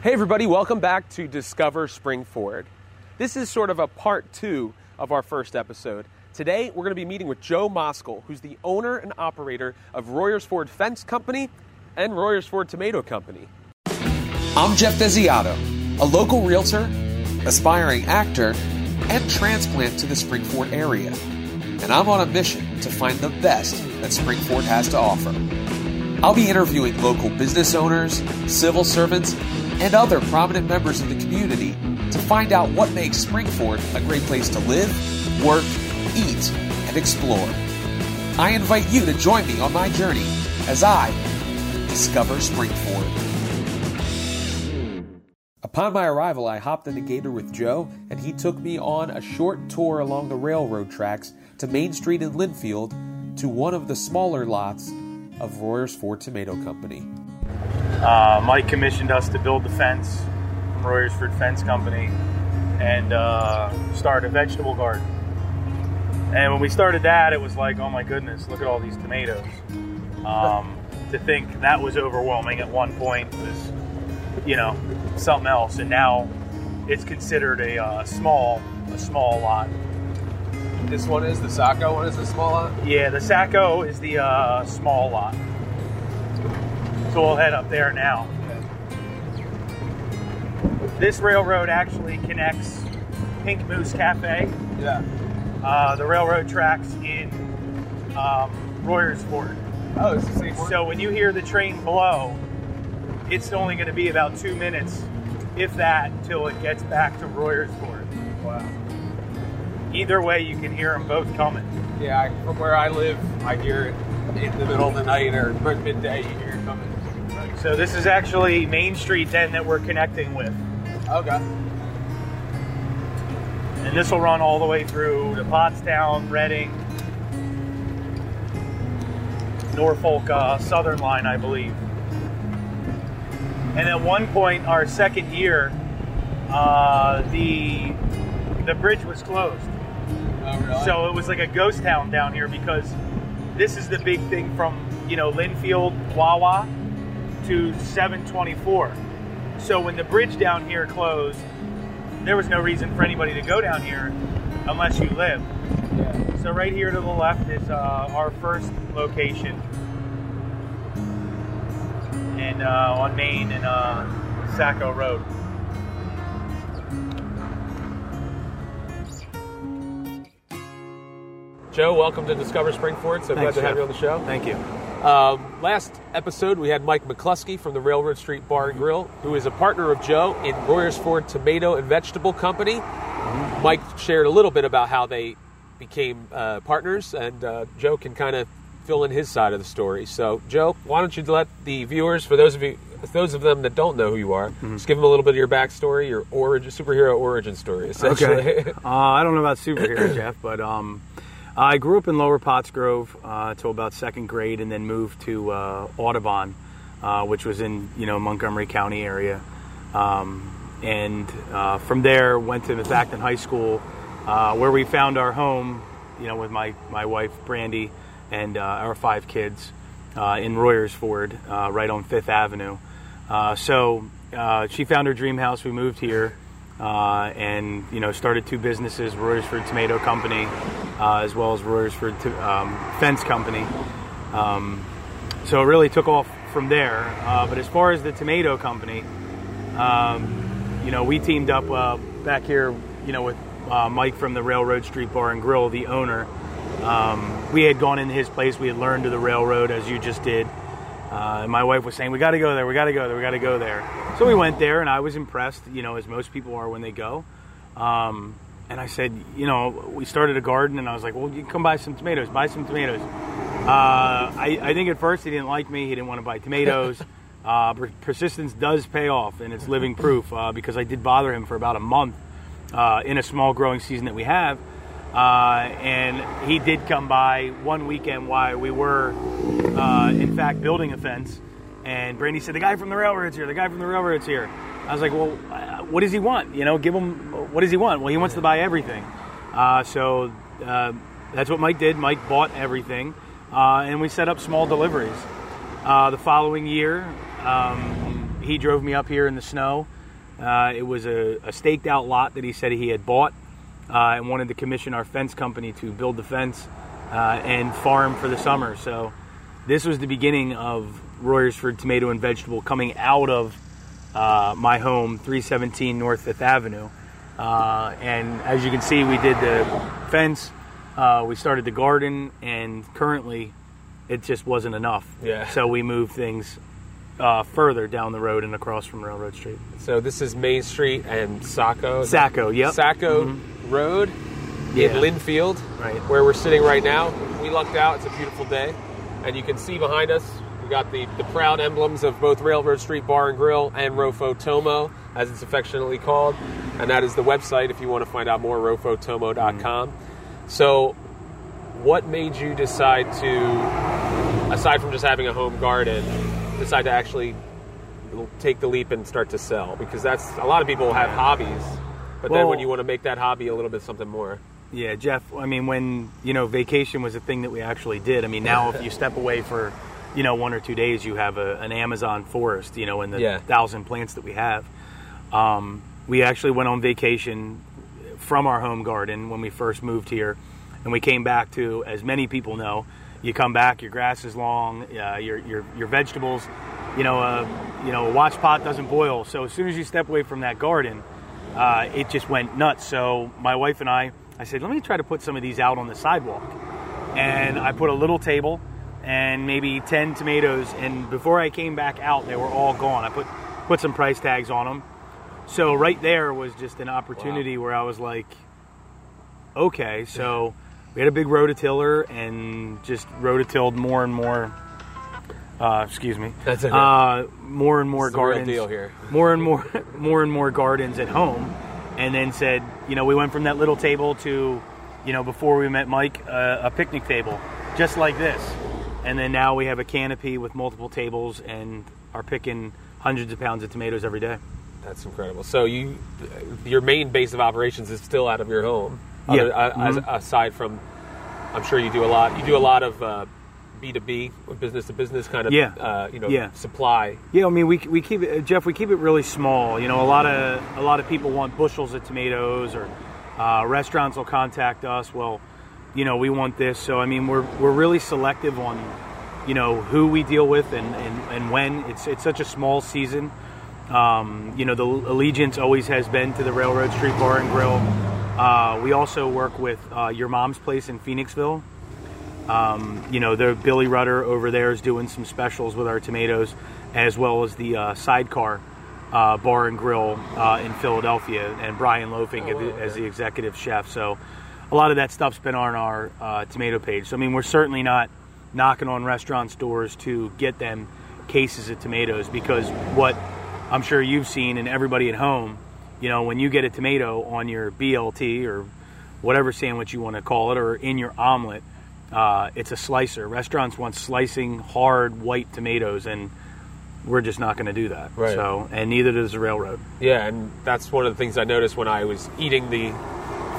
Hey, everybody, welcome back to Discover Spring Ford. This is sort of a part two of our first episode. Today, we're going to be meeting with Joe Moskal, who's the owner and operator of Royersford Fence Company and Royersford Tomato Company. I'm Jeff Desiato, a local realtor, aspiring actor, and transplant to the Springford area. And I'm on a mission to find the best that Springford has to offer. I'll be interviewing local business owners, civil servants, and other prominent members of the community to find out what makes Springford a great place to live, work, eat, and explore. I invite you to join me on my journey as I discover Springford. Upon my arrival, I hopped in the gator with Joe, and he took me on a short tour along the railroad tracks to Main Street in Linfield to one of the smaller lots of Royersford Tomato Company. Uh, Mike commissioned us to build the fence from Royersford Fence Company and uh, start a vegetable garden. And when we started that, it was like, oh my goodness, look at all these tomatoes. Um, to think that was overwhelming at one point was, you know, something else. And now it's considered a uh, small, a small lot. This one is the Saco one is the small lot. Yeah, the Sacco is the uh, small lot. So we'll head up there now. This railroad actually connects Pink Moose Cafe, Yeah. uh, the railroad tracks in um, Royersford. Oh, it's the same So when you hear the train blow, it's only going to be about two minutes, if that, till it gets back to Royersford. Wow. Either way, you can hear them both coming. Yeah, from where I live, I hear it in the middle of the night or midday. You hear. So this is actually Main Street then that we're connecting with. Okay. And this will run all the way through to Pottstown, Reading, Norfolk uh, Southern Line, I believe. And at one point, our second year, uh, the the bridge was closed, Oh, really? so it was like a ghost town down here because this is the big thing from you know Linfield, Wawa to 724. So when the bridge down here closed, there was no reason for anybody to go down here unless you live. yeah. So right here to the left is uh, our first location, and uh, on Main and uh, Sacco Road. Joe, welcome to Discover Springford. So Thanks, glad to have you on the show. Thank you. Um, last episode, we had Mike McCluskey from the Railroad Street Bar and Grill, who is a partner of Joe in Royersford Tomato and Vegetable Company. Mike shared a little bit about how they became uh, partners, and uh, Joe can kind of fill in his side of the story. So, Joe, why don't you let the viewers, for those of you, those of them that don't know who you are, just give them a little bit of your backstory, your origin, superhero origin story, essentially. Okay. uh, I don't know about superhero, Jeff, but um, I grew up in Lower Pottsgrove uh, till about second grade, and then moved to uh, Audubon, uh, which was in you know Montgomery County area, um, and uh, from there went to Methacton High School, uh, where we found our home, you know, with my my wife Brandy and uh, our five kids uh, in Royersford, right on Fifth Avenue. So she found her dream house. We moved here and you know started two businesses: Royersford Tomato Company, uh, as well as Royersford um, Fence Company. Um, so it really took off from there. Uh, but as far as the tomato company, um, you know, we teamed up uh, back here, you know, with uh, Mike from the Railroad Street Bar and Grill, the owner. Um, we had gone into his place. We had learned to the railroad, as you just did. Uh, and my wife was saying, "We got to go there. We got to go there. We got to go there." So we went there, and I was impressed, you know, as most people are when they go. Um, and I said, you know, we started a garden, and I was like, "Well, you can come buy some tomatoes. Buy some tomatoes." Uh, I, I think at first he didn't like me. He didn't want to buy tomatoes. uh, persistence does pay off, and it's living proof uh, because I did bother him for about a month uh, in a small growing season that we have. Uh, and he did come by one weekend while we were, uh, in fact, building a fence. And Brandy said, "The guy from the railroad's here. The guy from the railroad's here." I was like, "Well, what does he want? You know, give him. What does he want? Well, he wants to buy everything." Uh, so uh, that's what Mike did. Mike bought everything, uh, and we set up small deliveries. Uh, the following year, um, he drove me up here in the snow. Uh, it was a, a staked out lot that he said he had bought uh, and wanted to commission our fence company to build the fence and farm for the summer. So this was the beginning of Royersford Tomato and Vegetable coming out of uh, my home, 317 North Fifth Avenue. Uh, and as you can see, we did the fence, uh, we started the garden, and currently it just wasn't enough. Yeah. So we moved things uh, further down the road and across from Railroad Street. So this is Main Street and Saco. Saco, yep. Saco Road Yeah. in Linfield, Right. where we're sitting right now. We lucked out. It's a beautiful day, and you can see behind us. We got the, the proud emblems of both Railroad Street Bar and Grill and Rofo Tomo, as it's affectionately called, and that is the website if you want to find out more. Rofotomo.com. So, what made you decide to, aside from just having a home garden, decide to actually take the leap and start to sell? Because that's a lot of people have hobbies, but then when you want to make that hobby a little bit something more. Yeah, Jeff. I mean, when you know vacation was a thing that we actually did. I mean, now if you step away for, you know, one or two days, you have a, an Amazon forest. You know, in the Yeah. thousand plants that we have. Um, we actually went on vacation from our home garden when we first moved here, and we came back to, as many people know, you come back, your grass is long, uh, your your your vegetables, you know, uh, you know, a watch pot doesn't boil. So as soon as you step away from that garden, uh, it just went nuts. So my wife and I, I said, let me try to put some of these out on the sidewalk, and I put a little table and maybe 10 tomatoes and before i came back out they were all gone. I put put some price tags on them so right there was just an opportunity where i was like okay so we had a big rototiller and just rototilled more and more uh, excuse me That's okay. uh, more and more It's gardens. deal here. more and more more and more gardens at home and then said you know we went from that little table to you know before we met mike uh, a picnic table just like this and then now we have a canopy with multiple tables and are picking hundreds of pounds of tomatoes every day That's incredible. So you, your main base of operations is still out of your home. Yeah. Other- uh, as- aside from, I'm sure you do a lot. You do a lot of uh, B2B, business to business kind of, Yeah. uh, you know, Yeah. supply. Yeah, I mean, we, we keep it, Jeff. We keep it really small. You know, a lot of a lot of people want bushels of tomatoes, or uh, restaurants will contact us. Well, you know, we want this. So I mean, we're we're really selective on, you know, who we deal with and, and, and when. It's it's such a small season. Um, you know, the allegiance always has been to the Railroad Street Bar and Grill. Uh, we also work with uh, Your Mom's Place in Phoenixville. Um, you know, the Billy Rudder over there is doing some specials with our tomatoes, as well as the uh, Sidecar uh, Bar and Grill uh, in Philadelphia, and Brian Loafing Oh, wow, as okay. the executive chef. So, a lot of that stuff's been on our uh, tomato page. So, I mean, we're certainly not knocking on restaurants' doors to get them cases of tomatoes because what I'm sure you've seen, and everybody at home, you know, when you get a tomato on your BLT or whatever sandwich you want to call it, or in your omelet, uh, it's a slicer. Restaurants want slicing hard white tomatoes, and we're just not going to do that. Right. So, and neither does the railroad. Yeah, and that's one of the things I noticed when I was eating the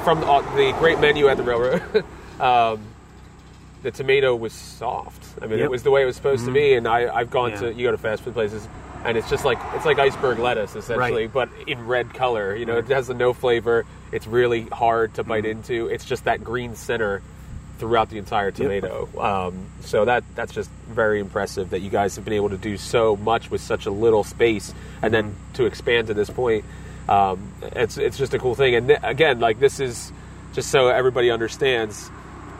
from the, uh, the great menu at the railroad. um, the tomato was soft. I mean, it Yep. Mm-hmm. was the way it was supposed to be. And I, I've gone Yeah. to you go to fast food places, and it's just like it's like iceberg lettuce essentially, Right. but in red color. You know, it has no flavor. It's really hard to bite into. It's just that green center throughout the entire tomato. Um, so that that's just very impressive that you guys have been able to do so much with such a little space, and then to expand to this point. Um, it's it's just a cool thing. And th- again, like this is just so everybody understands.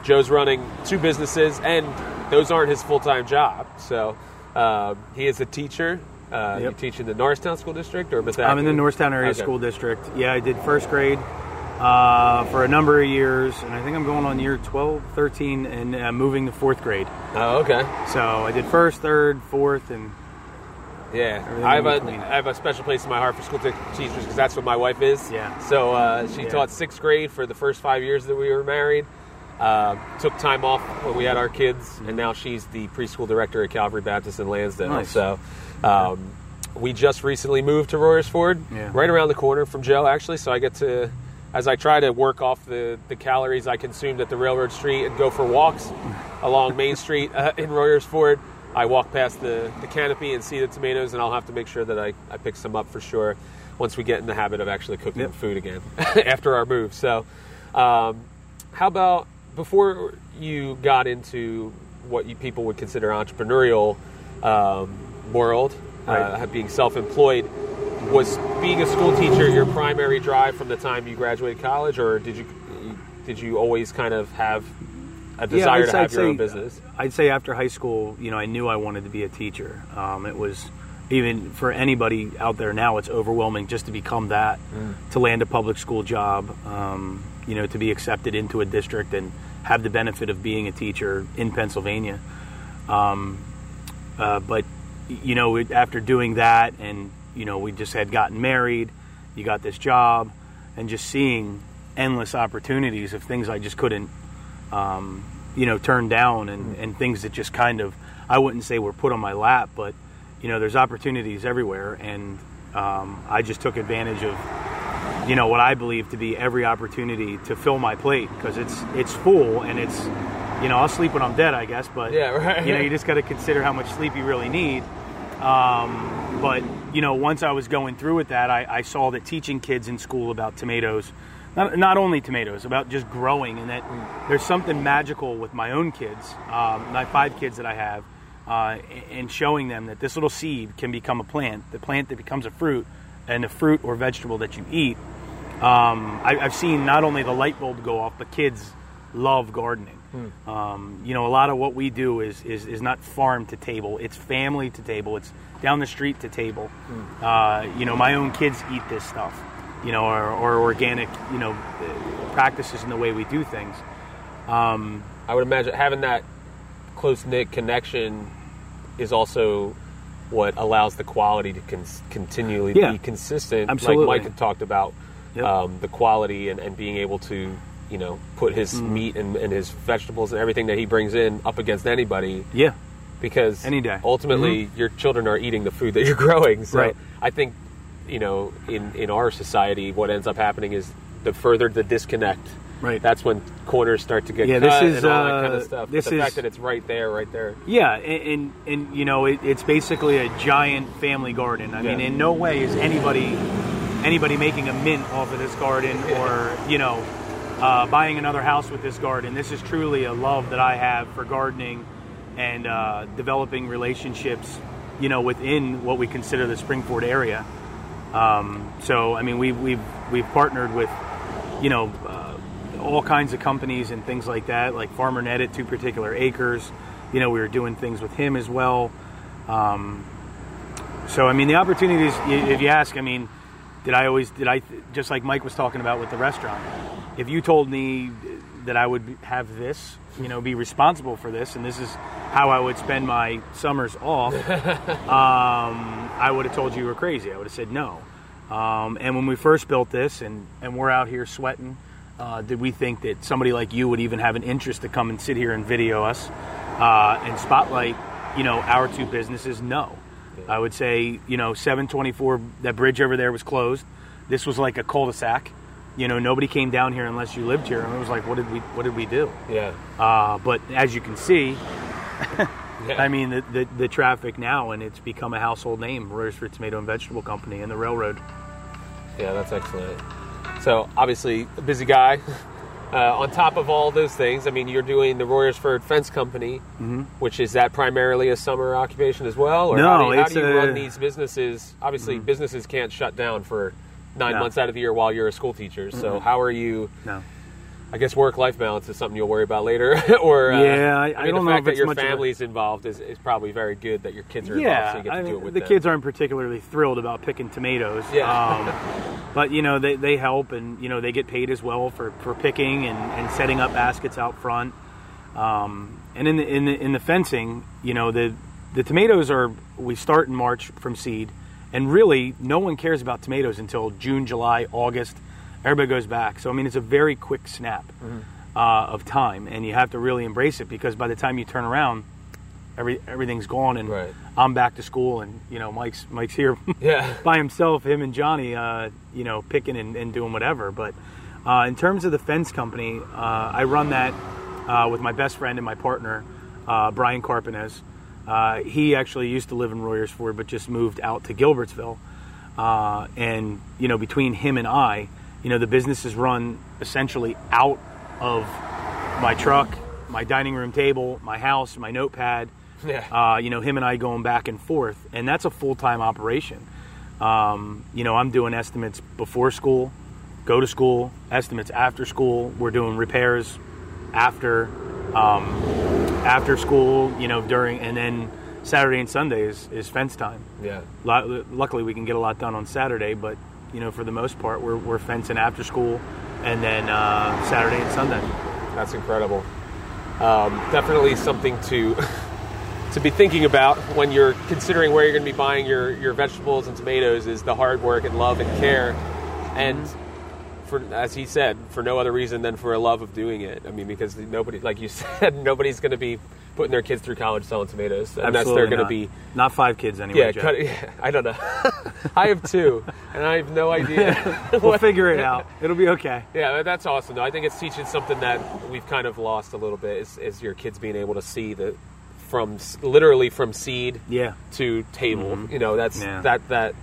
Joe's running two businesses, and those aren't his full time job. So um, he is a teacher. Uh, You Yep. teach in the Norristown School District or Bethesda? I'm in the Norristown Area Okay. School District. Yeah, I did first grade uh, for a number of years, and I think I'm going on year 12, 13, and uh, moving to fourth grade. Oh, okay. So I did first, third, fourth, and Yeah, Everything I have a between. I have a special place in my heart for school te- teachers because that's what my wife is. Yeah. So uh, she Yeah. taught sixth grade for the first five years that we were married. Uh, took time off when we had our kids, and now she's the preschool director at Calvary Baptist in Lansdale. Nice. So. Um, we just recently moved to Royersford, Yeah. right around the corner from Joe, actually. So I get to, as I try to work off the, the calories I consumed at the railroad street and go for walks along Main Street uh, in Royersford, I walk past the, the canopy and see the tomatoes, and I'll have to make sure that I, I pick some up for sure once we get in the habit of actually cooking Yep. food again after our move. So, um, how about before you got into what you people would consider entrepreneurial um, world, uh, being self-employed, was being a school teacher your primary drive from the time you graduated college, or did you did you always kind of have a desire I'd to say- have I'd your own say- business? I'd say after high school, you know, I knew I wanted to be a teacher. Um, it was even for anybody out there now, it's overwhelming just to become that, to land a public school job, um, you know, to be accepted into a district and have the benefit of being a teacher in Pennsylvania. Um, uh, but you know, after doing that, and you know, we just had gotten married. You got this job, and just seeing endless opportunities of things I just couldn't, um, you know, turned down, and, and things that just kind of I wouldn't say were put on my lap, but you know, there's opportunities everywhere, and um, I just took advantage of you know what I believe to be every opportunity to fill my plate because it's it's full and it's you know I'll sleep when I'm dead I guess but Yeah, right. you know you just got to consider how much sleep you really need um, but you know once I was going through with that I, I saw that teaching kids in school about tomatoes not, not only tomatoes about just growing and that there's something magical with my own kids um, my five kids that I have uh, and showing them that this little seed can become a plant the plant that becomes a fruit and the fruit or vegetable that you eat um, I, I've seen not only the light bulb go off, but kids love gardening. Um, you know, a lot of what we do is, is is not farm to table; it's family to table. It's down the street to table. Uh, you know, my own kids eat this stuff. You know, or, or organic. You know, practices in the way we do things. Um, I would imagine having that close knit connection is also what allows the quality to cons- continually Yeah. be consistent. Absolutely. Like Mike had talked about Yep. um, the quality and, and being able to, you know, put his Mm. meat and, and his vegetables and everything that he brings in up against anybody yeah, because Any day. Mm-hmm. ultimately your children are eating the food that you're growing. So Right. I think, you know, in, in our society, what ends up happening is the further the disconnect. Right. That's when corners start to get Yeah, cut this is, and all that kind uh, of stuff. this the is- fact that it's right there, right there. Yeah, and and, and you know it, it's basically a giant family garden. I mean, in no way is anybody anybody making a mint off of this garden or you know uh, buying another house with this garden. This is truly a love that I have for gardening and uh, developing relationships, you know, within what we consider the Springford area. Um, so, I mean, we've we've we've partnered with, you know, uh, all kinds of companies and things like that, like Farmer Net at Two Particular Acres. You know, we were doing things with him as well. Um, so, I mean, the opportunities. If you ask, I mean, did I always did I just like Mike was talking about with the restaurant? If you told me that I would have this, you know, be responsible for this, and this is how I would spend my summers off, um, I would have told you you were crazy. I would have said no. Um, and when we first built this, and and we're out here sweating, uh, did we think that somebody like you would even have an interest to come and sit here and video us uh, and spotlight, you know, our two businesses? No. I would say, you know, 724, that bridge over there was closed. This was like a cul-de-sac. You know, nobody came down here unless you lived here, and it was like, what did we, what did we do? Yeah. Uh, but as you can see, Yeah. I mean, the, the, the traffic now, and it's become a household name, Royersford Tomato and Vegetable Company and the railroad. Yeah, that's excellent. So obviously a busy guy. Uh, on top of all those things, I mean, you're doing the Royersford Fence Company, which is that primarily a summer occupation as well, or No, how do you, how do you a- run these businesses? Obviously, businesses can't shut down for nine No. months out of the year while you're a school teacher. So how are you? No. I guess work-life balance is something you'll worry about later, or uh, Yeah, I- I, I mean, don't the know fact if that your much of a- family's involved is, is probably very good that your kids are involved, so Yeah, I mean, the them. kids aren't particularly thrilled about picking tomatoes. Yeah. Um, but you know they, they help, and you know they get paid as well for, for picking and, and setting up baskets out front. Um, and in the, in the in the fencing, you know the the tomatoes are we start in March from seed, and really no one cares about tomatoes until June, July, August. Everybody goes back. So I mean it's a very quick snap uh, of time, and you have to really embrace it because by the time you turn around, every everything's gone, and Right. I'm back to school, and you know Mike's Mike's here Yeah. by himself, him and Johnny, uh, you know, picking and, and doing whatever. But uh, in terms of the fence company, uh, I run that uh, with my best friend and my partner, uh, Brian Carpinez. Uh, he actually used to live in Royersford, but just moved out to Gilbertsville. Uh, and you know, between him and I, you know, the business is run essentially out of my truck, my dining room table, my house, my notepad. Yeah. Uh, you know, him and I going back and forth, and that's a full time operation. Um, you know, I'm doing estimates before school, go to school, estimates after school. We're doing repairs after um, after school. You know, during and then Saturday and Sunday is, is fence time. Yeah. Lu- Luckily, we can get a lot done on Saturday, but you know, for the most part, we're, we're fencing after school, and then uh, Saturday and Sunday. That's incredible. Um, definitely something to to be thinking about when you're considering where you're going to be buying your, your vegetables and tomatoes is the hard work and love and care, and for as he said, for no other reason than for a love of doing it. I mean, because nobody, like you said, nobody's going to be putting their kids through college selling tomatoes, unless they're going to be not five kids anyway. yeah, cut, yeah. I don't know. I have two, and I have no idea. we'll figure it out. It'll be okay. Yeah, that's awesome. Though I think it's teaching something that we've kind of lost a little bit is, is your kids being able to see the from literally from seed Yeah. to table. Mm-hmm. You know, that's Yeah. that that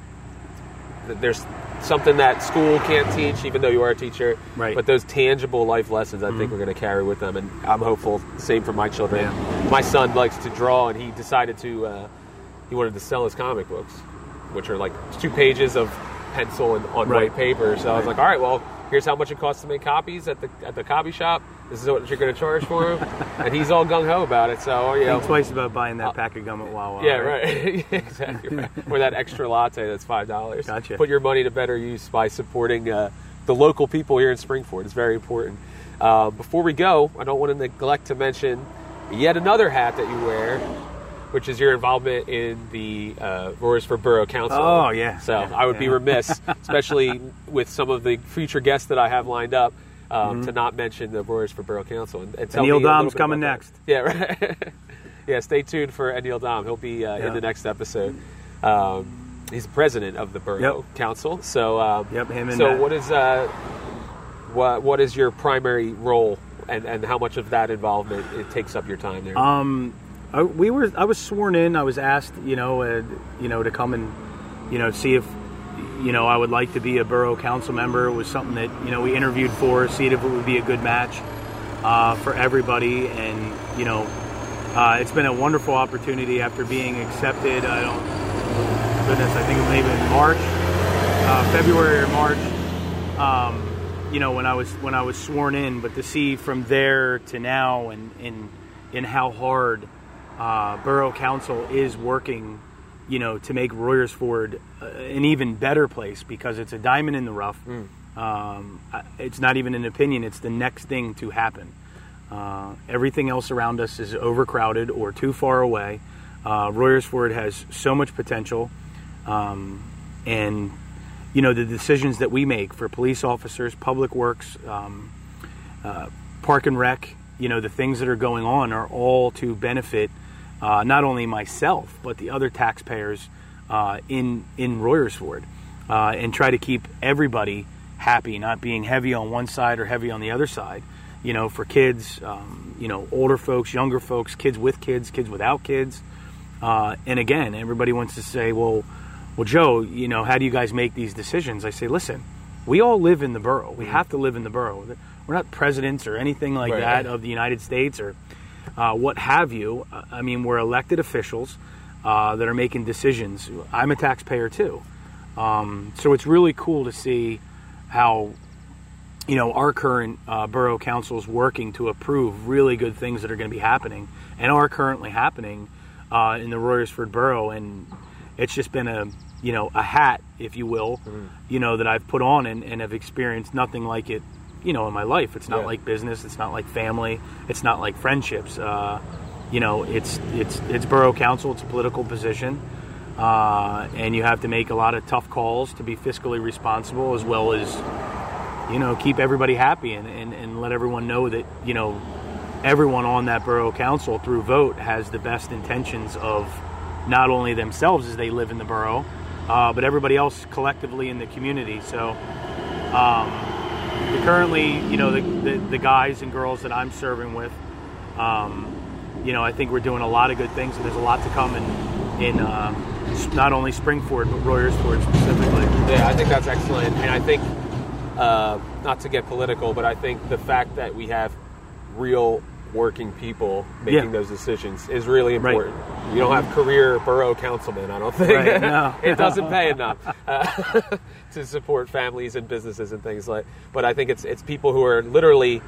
that there's something that school can't teach, even though you are a teacher. Right. But those tangible life lessons, I think, we're going to carry with them, and I'm hopeful. Same for my children. Yeah. My son likes to draw, and he decided to uh, he wanted to sell his comic books, which are like two pages of pencil and on Right. white paper. So I was like, all right, well, here's how much it costs to make copies at the at the copy shop. This is what you're going to charge for him, and he's all gung ho about it. So you know, Think twice about buying that pack of gum at Wawa. yeah, right. exactly. Right. Or that extra latte that's five dollars. Gotcha. Put your money to better use by supporting uh, the local people here in Springford. It's very important. Uh, before we go, I don't want to neglect to mention yet another hat that you wear, which is your involvement in the uh, Royersford Borough Council. Oh, yeah. So Yeah, I would be remiss, especially with some of the future guests that I have lined up. Um, Mm-hmm. To not mention the Royersford Borough Council and, and Neil Dom's coming about that. next. Yeah, right. yeah, stay tuned for Neil Dom. He'll be uh, Yeah. in the next episode. Um, he's the president of the borough Yep. council. So, um, Yep, him and so Matt. what is uh, what what is your primary role, and and how much of that involvement it takes up your time there? Um, I, we were. I was sworn in. I was asked, you know, uh, you know, to come and, you know, see if, you know, I would like to be a borough council member. It was something that you know we interviewed for, see if it would be a good match uh, for everybody, and you know, uh, it's been a wonderful opportunity after being accepted. I don't, goodness, I think it was maybe in March, uh, February or March. Um, you know, when I was when I was sworn in, but to see from there to now, and in and how hard uh, borough council is working, you know, to make Royersford uh, an even better place because it's a diamond in the rough. Um, it's not even an opinion; it's the next thing to happen. Uh, everything else around us is overcrowded or too far away. Uh, Royersford has so much potential, um, and you know the decisions that we make for police officers, public works, um, uh, park and rec. You know the things that are going on are all to benefit uh, not only myself but the other taxpayers uh, in in Royersford, uh, and try to keep everybody happy, not being heavy on one side or heavy on the other side. You know, for kids, um, you know, older folks, younger folks, kids with kids, kids without kids. Uh, and again, everybody wants to say, well, well, Joe, you know, how do you guys make these decisions? I say, listen, we all live in the borough. We have to live in the borough. We're not presidents or anything like Right. that of the United States or uh, what have you. Uh, I mean, we're elected officials uh, that are making decisions. I'm a taxpayer too. Um, so it's really cool to see how you know our current uh, borough council is working to approve really good things that are going to be happening and are currently happening uh, in the Royersford borough, and it's just been a you know a hat, if you will, you know that I've put on and, and have experienced nothing like it, you know, in my life. It's not Yeah. like business, it's not like family, it's not like friendships. Uh, you know, it's it's it's borough council, it's a political position. Uh, and you have to make a lot of tough calls to be fiscally responsible as well as you know, keep everybody happy and, and, and let everyone know that, you know, everyone on that borough council through vote has the best intentions of not only themselves as they live in the borough, uh, but everybody else collectively in the community. So, um, currently, you know, the, the, the guys and girls that I'm serving with, um, you know, I think we're doing a lot of good things, and there's a lot to come in, in uh, not only Springford but Royersford specifically. Yeah, I think that's excellent, and I think uh, not to get political, but I think the fact that we have real working people making Yeah. those decisions is really Right. important. You don't have career borough councilmen, I don't think. Right, no. it doesn't pay enough uh, to support families and businesses and things like. But I think it's it's people who are literally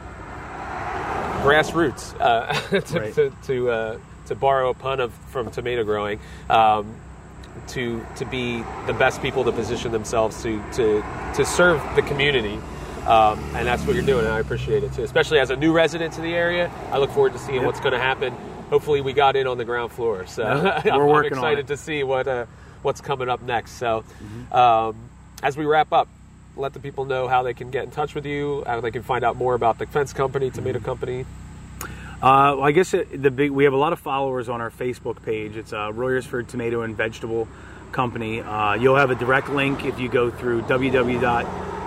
grassroots uh, to Right. to to, uh, to borrow a pun of from tomato growing. Um, to to be the best people to position themselves to to to serve the community. Um, and that's what you're doing, and I appreciate it too. Especially as a new resident to the area, I look forward to seeing Yep. what's going to happen. Hopefully, we got in on the ground floor, so I'm, we're I'm working on excited it. to see what uh, what's coming up next. So, Mm-hmm. um, as we wrap up, let the people know how they can get in touch with you, how they can find out more about the fence company, tomato Mm-hmm. company. Uh, well, I guess it, the big we have a lot of followers on our Facebook page. It's uh, Royersford Tomato and Vegetable Company. Uh, you'll have a direct link if you go through www.rofotomo.com.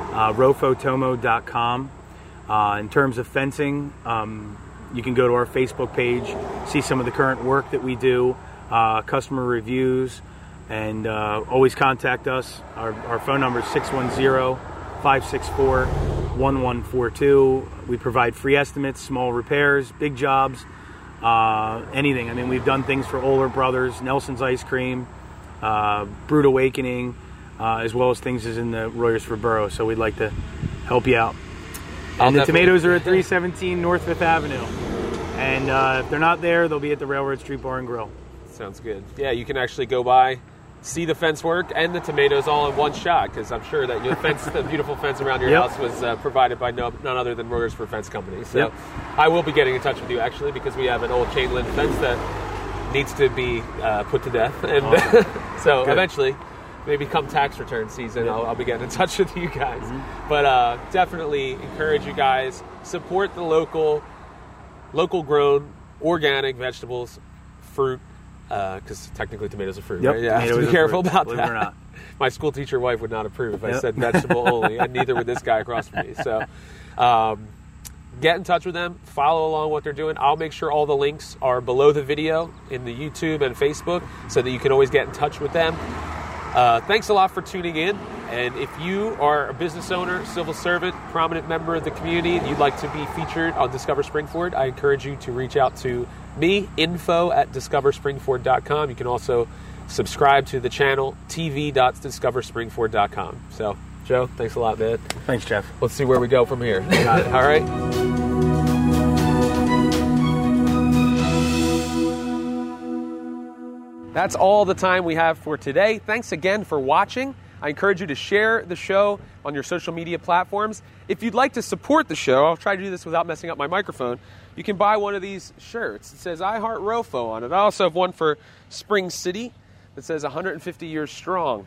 Uh, in terms of fencing, um, you can go to our Facebook page, see some of the current work that we do, uh, customer reviews, and uh, always contact us. Our, our phone number is 610 564 1142. We provide free estimates, small repairs, big jobs, uh, anything. I mean, we've done things for Oler Brothers, Nelson's Ice Cream, uh, Brood Awakening, uh, as well as things as in the Royersford Borough. So we'd like to help you out. I'll And the definitely- tomatoes are at 317 North Fifth Avenue. And uh, if they're not there, they'll be at the Railroad Street Bar and Grill. Sounds good. Yeah, you can actually go by, see the fence work and the tomatoes all in one shot because I'm sure that your fence, the beautiful fence around your Yep. house, was uh, provided by no, none other than Royersford Fence Company. So Yep. I will be getting in touch with you actually because we have an old chain link fence that needs to be uh, put to death, and so Good. eventually. Maybe come tax return season, I'll, I'll be getting in touch with you guys. But uh, definitely encourage you guys support the local local grown organic vegetables, fruit, because technically tomatoes are fruit. Yep, right? Yeah, have to be careful fruit, about believe it that. or not. My school teacher wife would not approve if I Yep. said vegetable only, and neither would this guy across from me. So. Um, Get in touch with them, follow along what they're doing. I'll make sure all the links are below the video in the YouTube and Facebook so that you can always get in touch with them. Uh, thanks a lot for tuning in. And if you are a business owner, civil servant, prominent member of the community, and you'd like to be featured on Discover Springford, I encourage you to reach out to me, info at discoverspringford.com. You can also subscribe to the channel, tv.discoverspringford.com. So, Joe, thanks a lot, man. Thanks, Jeff. Let's see where we go from here. All right? That's all the time we have for today. Thanks again for watching. I encourage you to share the show on your social media platforms. If you'd like to support the show, I'll try to do this without messing up my microphone. You can buy one of these shirts. It says I Heart Rofo on it. I also have one for Spring City that says 150 years strong,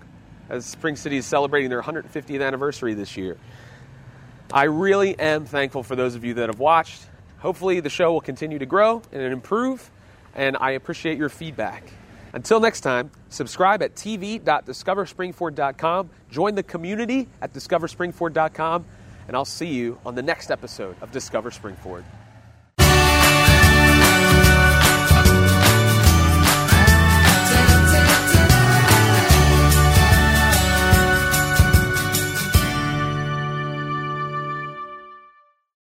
as Spring City is celebrating their 150th anniversary this year. I really am thankful for those of you that have watched. Hopefully, the show will continue to grow and improve, and I appreciate your feedback. Until next time, subscribe at tv.discoverspringford.com, join the community at discoverspringford.com, and I'll see you on the next episode of Discover Springford.